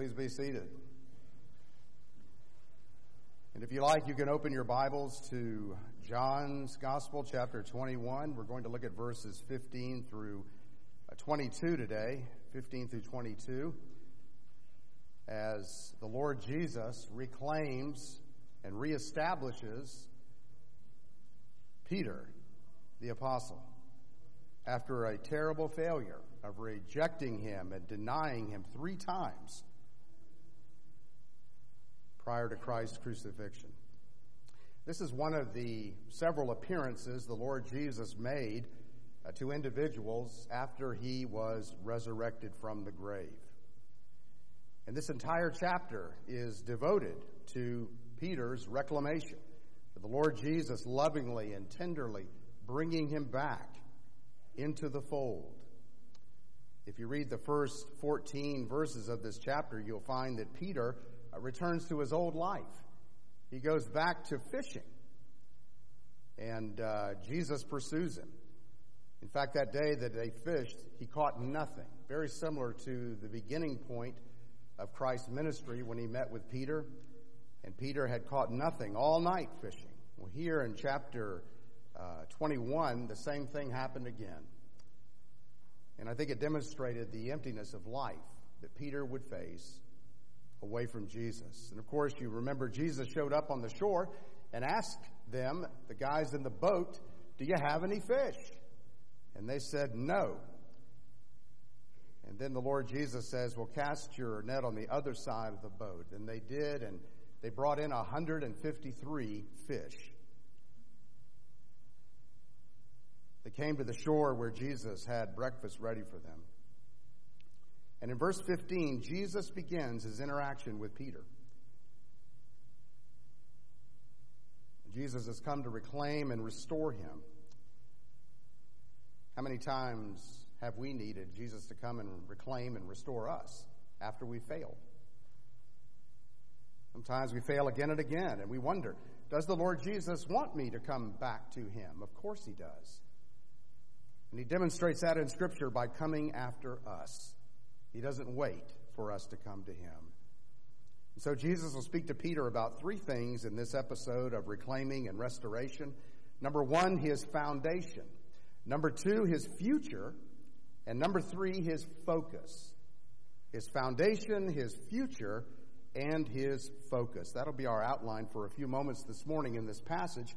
Please be seated. And if you like, you can open your Bibles to John's Gospel, chapter 21. We're going to look at verses 15 through uh, 22 today, 15 through 22, as the Lord Jesus reclaims and reestablishes Peter, the apostle, after a terrible failure of rejecting him and denying him three times prior to Christ's crucifixion. This is one of the several appearances the Lord Jesus made uh, to individuals after he was resurrected from the grave. And this entire chapter is devoted to Peter's reclamation, to the Lord Jesus lovingly and tenderly bringing him back into the fold. If you read the first 14 verses of this chapter, you'll find that Peter returns to his old life. He goes back to fishing, and uh, Jesus pursues him. In fact, that day that they fished, he caught nothing. Very similar to the beginning point of Christ's ministry when he met with Peter, and Peter had caught nothing all night fishing. Well, here in chapter uh, 21, the same thing happened again. And I think it demonstrated the emptiness of life that Peter would face away from Jesus. And of course, you remember Jesus showed up on the shore and asked them, the guys in the boat, Do you have any fish? And they said, No. And then the Lord Jesus says, Well, cast your net on the other side of the boat. And they did, and they brought in 153 fish. They came to the shore where Jesus had breakfast ready for them. And in verse 15, Jesus begins his interaction with Peter. Jesus has come to reclaim and restore him. How many times have we needed Jesus to come and reclaim and restore us after we failed? Sometimes we fail again and again, and we wonder, does the Lord Jesus want me to come back to him? Of course he does. And he demonstrates that in Scripture by coming after us. He doesn't wait for us to come to him. So Jesus will speak to Peter about three things in this episode of reclaiming and restoration. Number one, his foundation. Number two, his future. And number three, his focus. His foundation, his future, and his focus. That'll be our outline for a few moments this morning in this passage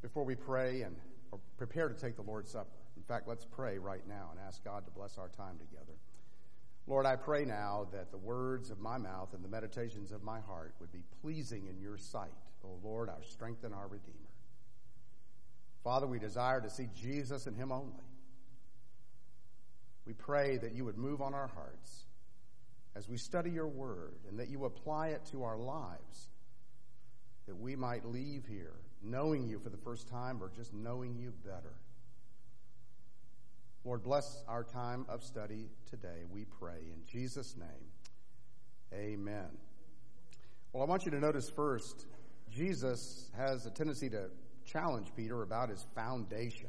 before we pray and prepare to take the Lord's Supper. In fact, let's pray right now and ask God to bless our time together. Lord, I pray now that the words of my mouth and the meditations of my heart would be pleasing in your sight, O Lord, our strength and our Redeemer. Father, we desire to see Jesus and Him only. We pray that you would move on our hearts as we study your word and that you apply it to our lives, that we might leave here knowing you for the first time or just knowing you better. Lord, bless our time of study today, we pray. In Jesus' name, amen. Well, I want you to notice first, Jesus has a tendency to challenge Peter about his foundation.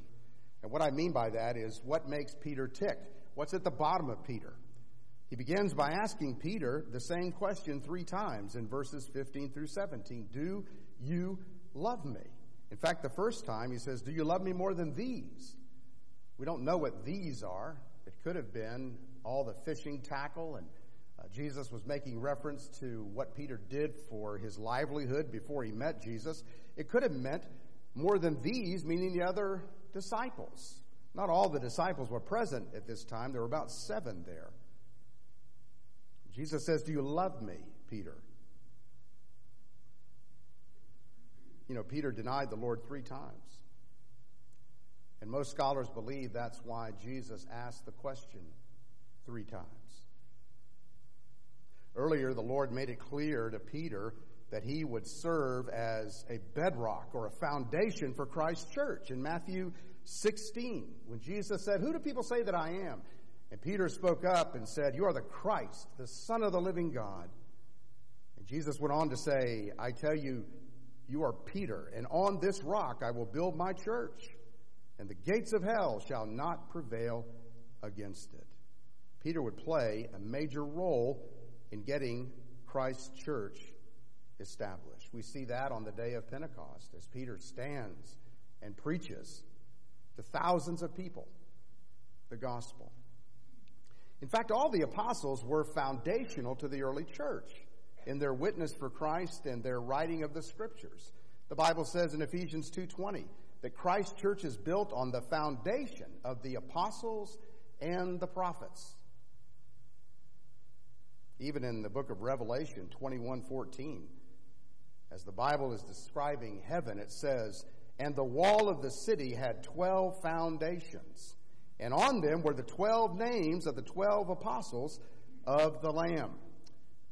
And what I mean by that is what makes Peter tick? What's at the bottom of Peter? He begins by asking Peter the same question three times in verses 15 through 17 Do you love me? In fact, the first time he says, Do you love me more than these? We don't know what these are. It could have been all the fishing tackle, and uh, Jesus was making reference to what Peter did for his livelihood before he met Jesus. It could have meant more than these, meaning the other disciples. Not all the disciples were present at this time, there were about seven there. Jesus says, Do you love me, Peter? You know, Peter denied the Lord three times. And most scholars believe that's why Jesus asked the question three times. Earlier, the Lord made it clear to Peter that he would serve as a bedrock or a foundation for Christ's church. In Matthew 16, when Jesus said, Who do people say that I am? And Peter spoke up and said, You are the Christ, the Son of the living God. And Jesus went on to say, I tell you, you are Peter, and on this rock I will build my church and the gates of hell shall not prevail against it. Peter would play a major role in getting Christ's church established. We see that on the day of Pentecost as Peter stands and preaches to thousands of people the gospel. In fact, all the apostles were foundational to the early church in their witness for Christ and their writing of the scriptures. The Bible says in Ephesians 2:20 that Christ's church is built on the foundation of the apostles and the prophets. Even in the book of Revelation 21:14, as the Bible is describing heaven, it says, "And the wall of the city had 12 foundations, and on them were the 12 names of the 12 apostles of the Lamb."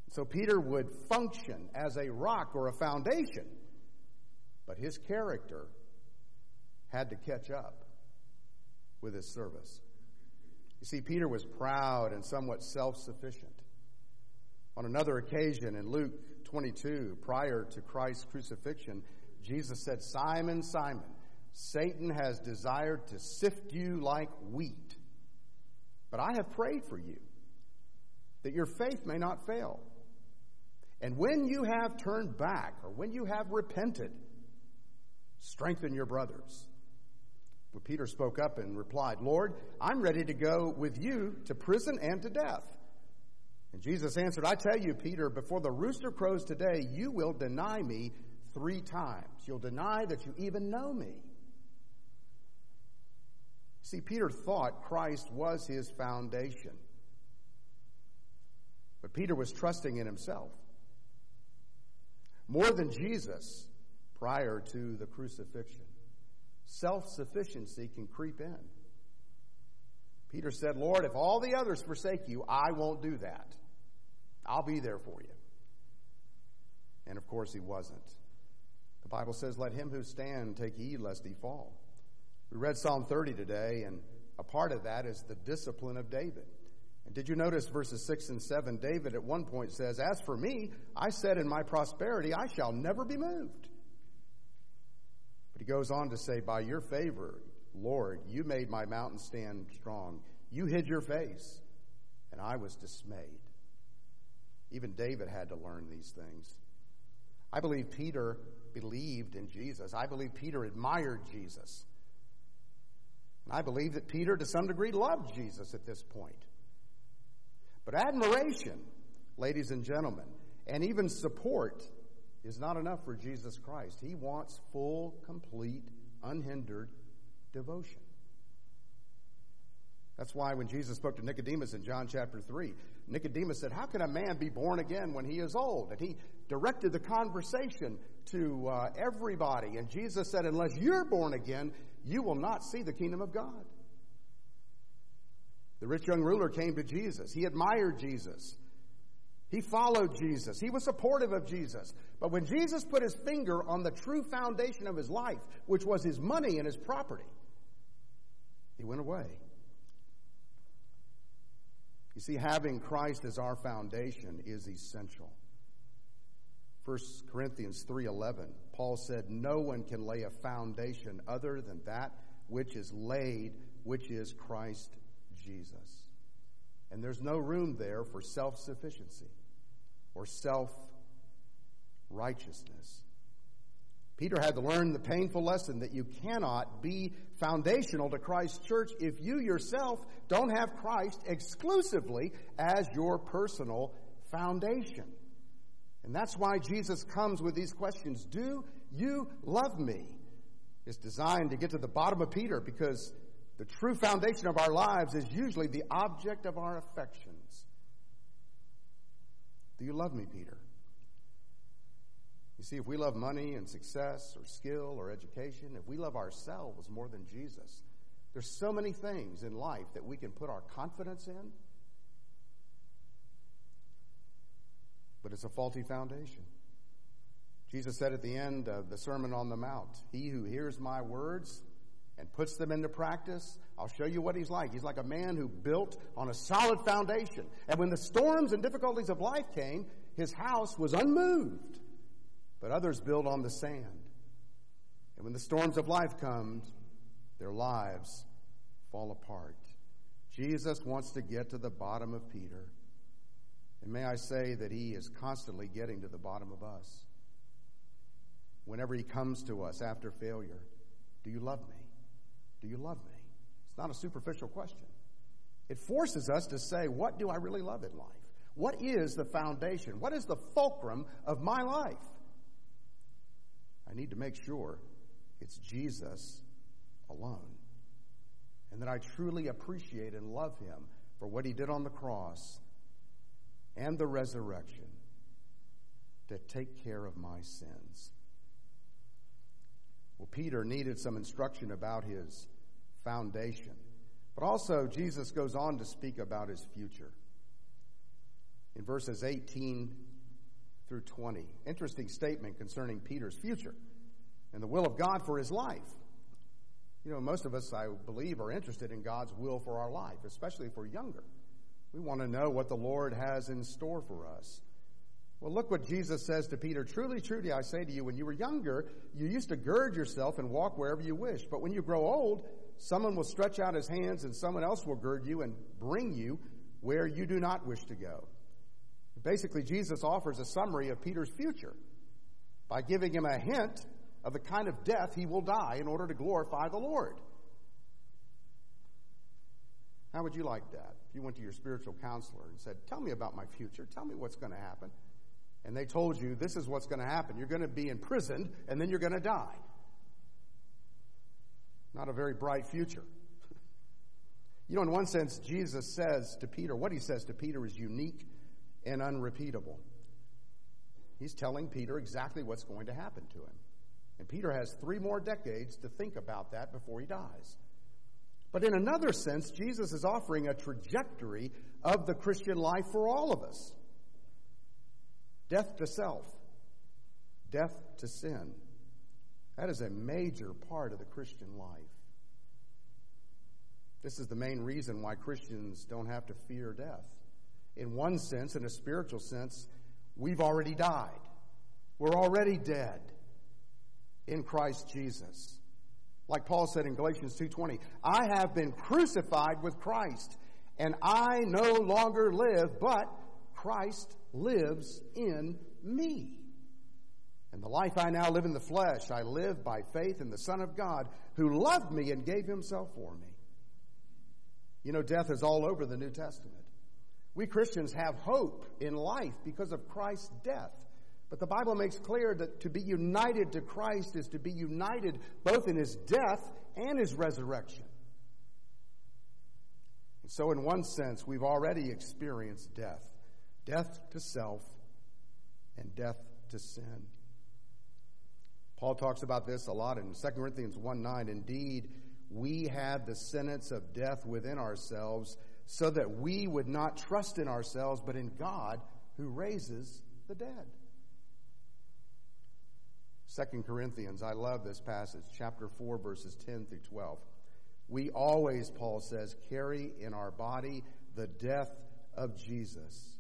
So Peter would function as a rock or a foundation, but his character had to catch up with his service. You see, Peter was proud and somewhat self sufficient. On another occasion in Luke 22, prior to Christ's crucifixion, Jesus said, Simon, Simon, Satan has desired to sift you like wheat. But I have prayed for you that your faith may not fail. And when you have turned back, or when you have repented, strengthen your brothers. Peter spoke up and replied, Lord, I'm ready to go with you to prison and to death. And Jesus answered, I tell you, Peter, before the rooster crows today, you will deny me three times. You'll deny that you even know me. See, Peter thought Christ was his foundation. But Peter was trusting in himself. More than Jesus prior to the crucifixion. Self sufficiency can creep in. Peter said, Lord, if all the others forsake you, I won't do that. I'll be there for you. And of course, he wasn't. The Bible says, Let him who stand take heed lest he fall. We read Psalm 30 today, and a part of that is the discipline of David. And did you notice verses 6 and 7? David at one point says, As for me, I said in my prosperity, I shall never be moved. He goes on to say, By your favor, Lord, you made my mountain stand strong. You hid your face, and I was dismayed. Even David had to learn these things. I believe Peter believed in Jesus. I believe Peter admired Jesus. And I believe that Peter, to some degree, loved Jesus at this point. But admiration, ladies and gentlemen, and even support is not enough for Jesus Christ. He wants full, complete, unhindered devotion. That's why when Jesus spoke to Nicodemus in John chapter 3, Nicodemus said, How can a man be born again when he is old? And he directed the conversation to uh, everybody. And Jesus said, Unless you're born again, you will not see the kingdom of God. The rich young ruler came to Jesus. He admired Jesus. He followed Jesus. He was supportive of Jesus. But when Jesus put his finger on the true foundation of his life, which was his money and his property, he went away. You see, having Christ as our foundation is essential. 1 Corinthians 3:11 Paul said no one can lay a foundation other than that which is laid which is Christ Jesus. And there's no room there for self-sufficiency or self-righteousness. Peter had to learn the painful lesson that you cannot be foundational to Christ's church if you yourself don't have Christ exclusively as your personal foundation. And that's why Jesus comes with these questions Do you love me? It's designed to get to the bottom of Peter because the true foundation of our lives is usually the object of our affections. Do you love me, Peter? You see, if we love money and success or skill or education, if we love ourselves more than Jesus, there's so many things in life that we can put our confidence in, but it's a faulty foundation. Jesus said at the end of the Sermon on the Mount, He who hears my words and puts them into practice, I'll show you what he's like. He's like a man who built on a solid foundation. And when the storms and difficulties of life came, his house was unmoved but others build on the sand. And when the storms of life come, their lives fall apart. Jesus wants to get to the bottom of Peter. And may I say that He is constantly getting to the bottom of us. Whenever He comes to us after failure, do you love me? Do you love me? It's not a superficial question. It forces us to say, what do I really love in life? What is the foundation? What is the fulcrum of my life? I need to make sure it's Jesus alone. And that I truly appreciate and love him for what he did on the cross and the resurrection to take care of my sins. Well, Peter needed some instruction about his foundation. But also, Jesus goes on to speak about his future. In verses 18 through 20, interesting statement concerning Peter's future and the will of God for his life. You know, most of us, I believe, are interested in God's will for our life, especially if we're younger. We want to know what the Lord has in store for us. Well, look what Jesus says to Peter. Truly, truly, I say to you, when you were younger, you used to gird yourself and walk wherever you wish. But when you grow old, someone will stretch out his hands and someone else will gird you and bring you where you do not wish to go. Basically, Jesus offers a summary of Peter's future by giving him a hint of the kind of death he will die in order to glorify the Lord. How would you like that? If you went to your spiritual counselor and said, Tell me about my future, tell me what's going to happen. And they told you, This is what's going to happen. You're going to be imprisoned and then you're going to die. Not a very bright future. you know, in one sense, Jesus says to Peter, what he says to Peter is unique and unrepeatable. He's telling Peter exactly what's going to happen to him. And Peter has three more decades to think about that before he dies. But in another sense, Jesus is offering a trajectory of the Christian life for all of us death to self, death to sin. That is a major part of the Christian life. This is the main reason why Christians don't have to fear death. In one sense, in a spiritual sense, we've already died. We're already dead in Christ Jesus. Like Paul said in Galatians 2:20, I have been crucified with Christ, and I no longer live, but Christ lives in me. And the life I now live in the flesh, I live by faith in the Son of God who loved me and gave himself for me. You know, death is all over the New Testament. We Christians have hope in life because of Christ's death. But the Bible makes clear that to be united to Christ is to be united both in his death and his resurrection. And so, in one sense, we've already experienced death death to self and death to sin. Paul talks about this a lot in 2 Corinthians 1 9. Indeed, we had the sentence of death within ourselves, so that we would not trust in ourselves, but in God who raises the dead. Second Corinthians, I love this passage, chapter 4, verses 10 through 12. We always, Paul says, carry in our body the death of Jesus,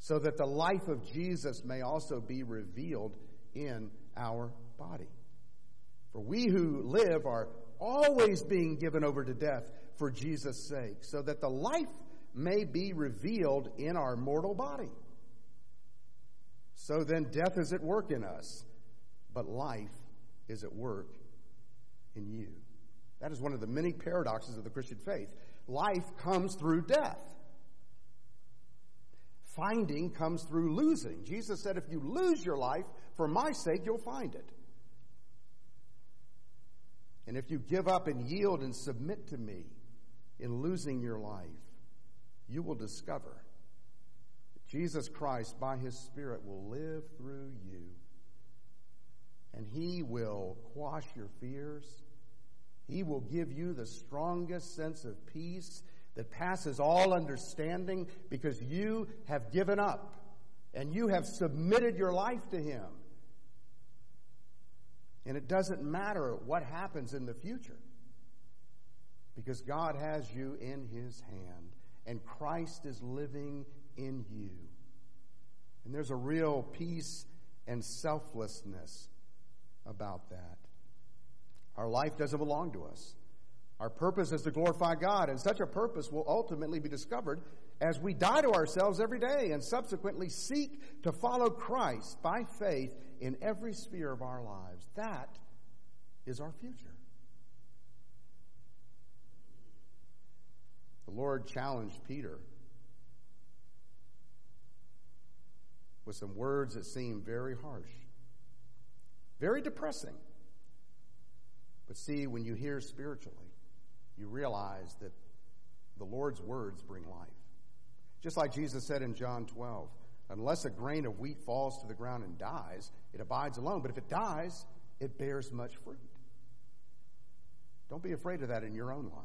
so that the life of Jesus may also be revealed in our body. For we who live are always being given over to death for Jesus' sake, so that the life may be revealed in our mortal body. So then, death is at work in us but life is at work in you. That is one of the many paradoxes of the Christian faith. Life comes through death. Finding comes through losing. Jesus said, if you lose your life, for my sake, you'll find it. And if you give up and yield and submit to me in losing your life, you will discover that Jesus Christ, by his Spirit, will live through you and He will quash your fears. He will give you the strongest sense of peace that passes all understanding because you have given up and you have submitted your life to Him. And it doesn't matter what happens in the future because God has you in His hand and Christ is living in you. And there's a real peace and selflessness about that. Our life doesn't belong to us. Our purpose is to glorify God, and such a purpose will ultimately be discovered as we die to ourselves every day and subsequently seek to follow Christ by faith in every sphere of our lives. That is our future. The Lord challenged Peter with some words that seem very harsh, very depressing. But see, when you hear spiritually, you realize that the Lord's words bring life. Just like Jesus said in John 12, unless a grain of wheat falls to the ground and dies, it abides alone. But if it dies, it bears much fruit. Don't be afraid of that in your own life.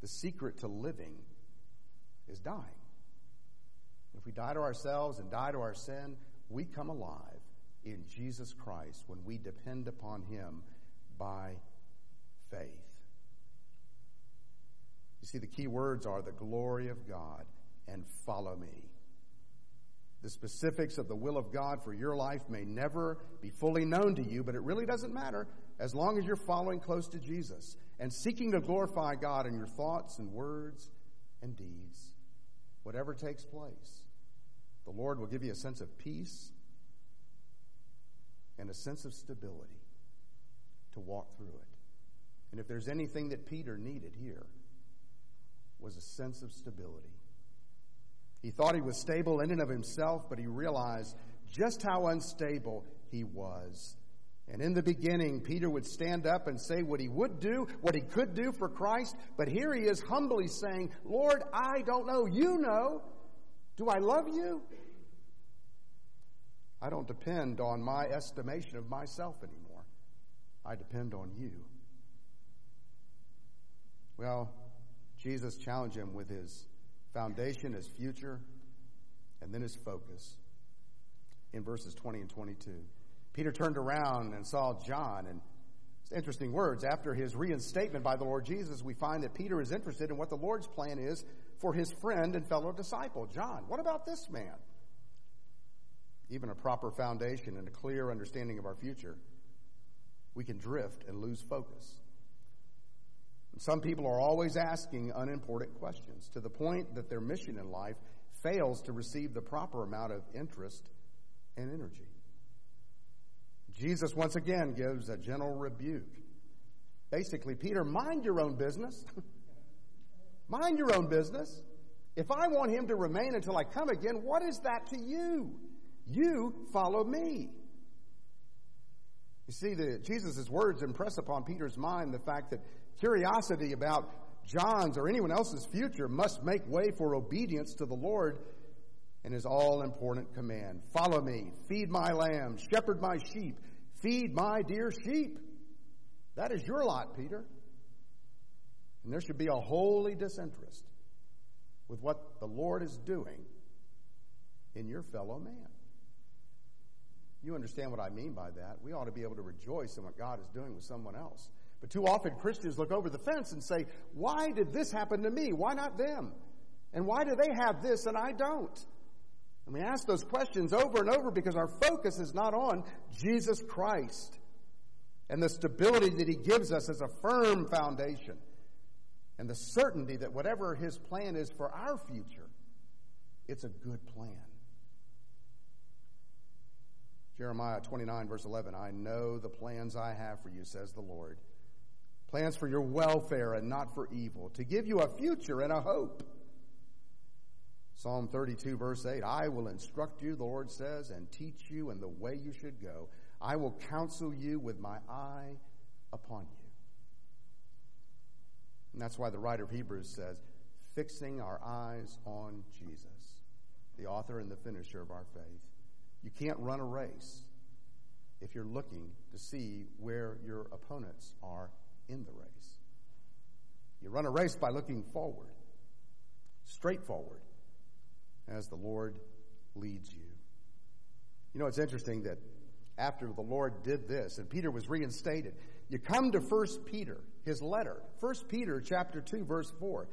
The secret to living is dying. If we die to ourselves and die to our sin, we come alive in Jesus Christ when we depend upon Him by faith. You see, the key words are the glory of God and follow me. The specifics of the will of God for your life may never be fully known to you, but it really doesn't matter as long as you're following close to Jesus and seeking to glorify God in your thoughts and words and deeds. Whatever takes place, the Lord will give you a sense of peace and a sense of stability to walk through it. And if there's anything that Peter needed here, was a sense of stability. He thought he was stable in and of himself, but he realized just how unstable he was. And in the beginning, Peter would stand up and say what he would do, what he could do for Christ, but here he is humbly saying, Lord, I don't know. You know. Do I love you? I don't depend on my estimation of myself anymore. I depend on you. Well, Jesus challenged him with his foundation, his future, and then his focus in verses 20 and 22. Peter turned around and saw John, and it's interesting words. After his reinstatement by the Lord Jesus, we find that Peter is interested in what the Lord's plan is for his friend and fellow disciple, John. What about this man? Even a proper foundation and a clear understanding of our future, we can drift and lose focus. Some people are always asking unimportant questions to the point that their mission in life fails to receive the proper amount of interest and energy. Jesus once again gives a gentle rebuke. Basically, Peter, mind your own business. mind your own business. If I want him to remain until I come again, what is that to you? You follow me. You see, Jesus' words impress upon Peter's mind the fact that Curiosity about John's or anyone else's future must make way for obedience to the Lord and his all important command Follow me, feed my lambs, shepherd my sheep, feed my dear sheep. That is your lot, Peter. And there should be a holy disinterest with what the Lord is doing in your fellow man. You understand what I mean by that. We ought to be able to rejoice in what God is doing with someone else. But too often Christians look over the fence and say, Why did this happen to me? Why not them? And why do they have this and I don't? And we ask those questions over and over because our focus is not on Jesus Christ and the stability that He gives us as a firm foundation and the certainty that whatever His plan is for our future, it's a good plan. Jeremiah 29, verse 11 I know the plans I have for you, says the Lord plans for your welfare and not for evil, to give you a future and a hope. Psalm 32, verse 8 I will instruct you, the Lord says, and teach you in the way you should go. I will counsel you with my eye upon you. And that's why the writer of Hebrews says, fixing our eyes on Jesus, the author and the finisher of our faith. You can't run a race if you're looking to see where your opponents are in the race. You run a race by looking forward, straight forward, as the Lord leads you. You know, it's interesting that after the Lord did this and Peter was reinstated, you come to 1 Peter, his letter, 1 Peter chapter 2 verse 4.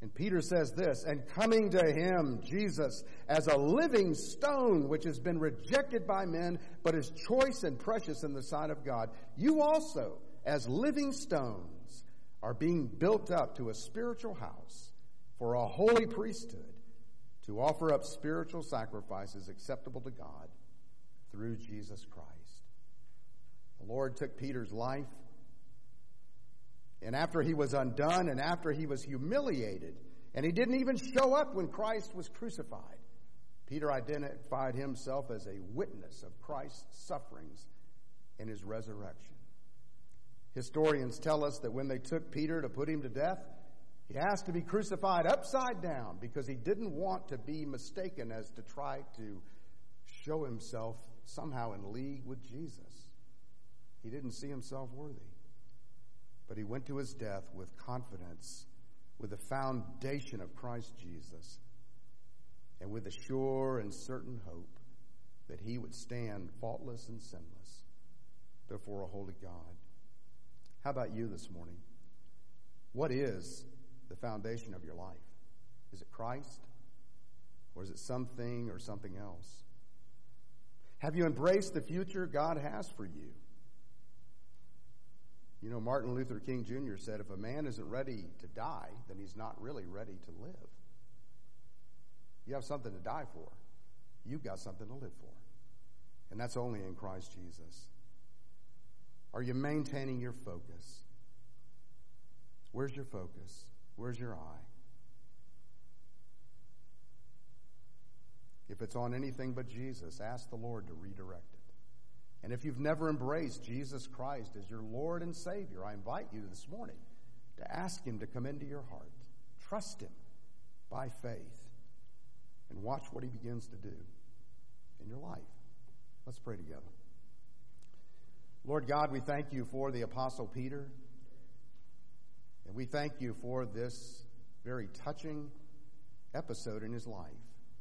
And Peter says this, and coming to him, Jesus, as a living stone which has been rejected by men, but is choice and precious in the sight of God, you also, as living stones are being built up to a spiritual house, for a holy priesthood to offer up spiritual sacrifices acceptable to God through Jesus Christ. The Lord took Peter's life, and after he was undone and after he was humiliated, and he didn't even show up when Christ was crucified, Peter identified himself as a witness of Christ's sufferings and his resurrection. Historians tell us that when they took Peter to put him to death, he asked to be crucified upside down because he didn't want to be mistaken as to try to show himself somehow in league with Jesus. He didn't see himself worthy. But he went to his death with confidence, with the foundation of Christ Jesus, and with a sure and certain hope that he would stand faultless and sinless before a holy God. How about you this morning? What is the foundation of your life? Is it Christ? Or is it something or something else? Have you embraced the future God has for you? You know, Martin Luther King Jr. said if a man isn't ready to die, then he's not really ready to live. You have something to die for, you've got something to live for. And that's only in Christ Jesus. Are you maintaining your focus? Where's your focus? Where's your eye? If it's on anything but Jesus, ask the Lord to redirect it. And if you've never embraced Jesus Christ as your Lord and Savior, I invite you this morning to ask Him to come into your heart. Trust Him by faith and watch what He begins to do in your life. Let's pray together. Lord God, we thank you for the Apostle Peter. And we thank you for this very touching episode in his life.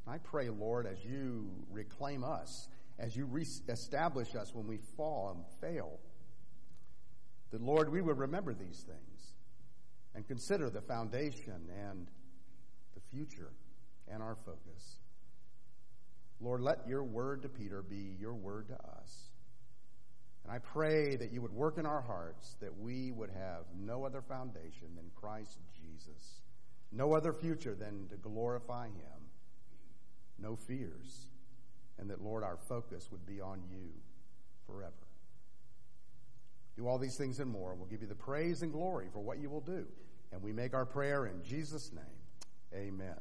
I pray, Lord, as you reclaim us, as you reestablish us when we fall and fail, that, Lord, we would remember these things and consider the foundation and the future and our focus. Lord, let your word to Peter be your word to us. And I pray that you would work in our hearts that we would have no other foundation than Christ Jesus, no other future than to glorify him, no fears, and that, Lord, our focus would be on you forever. Do all these things and more. We'll give you the praise and glory for what you will do. And we make our prayer in Jesus' name. Amen.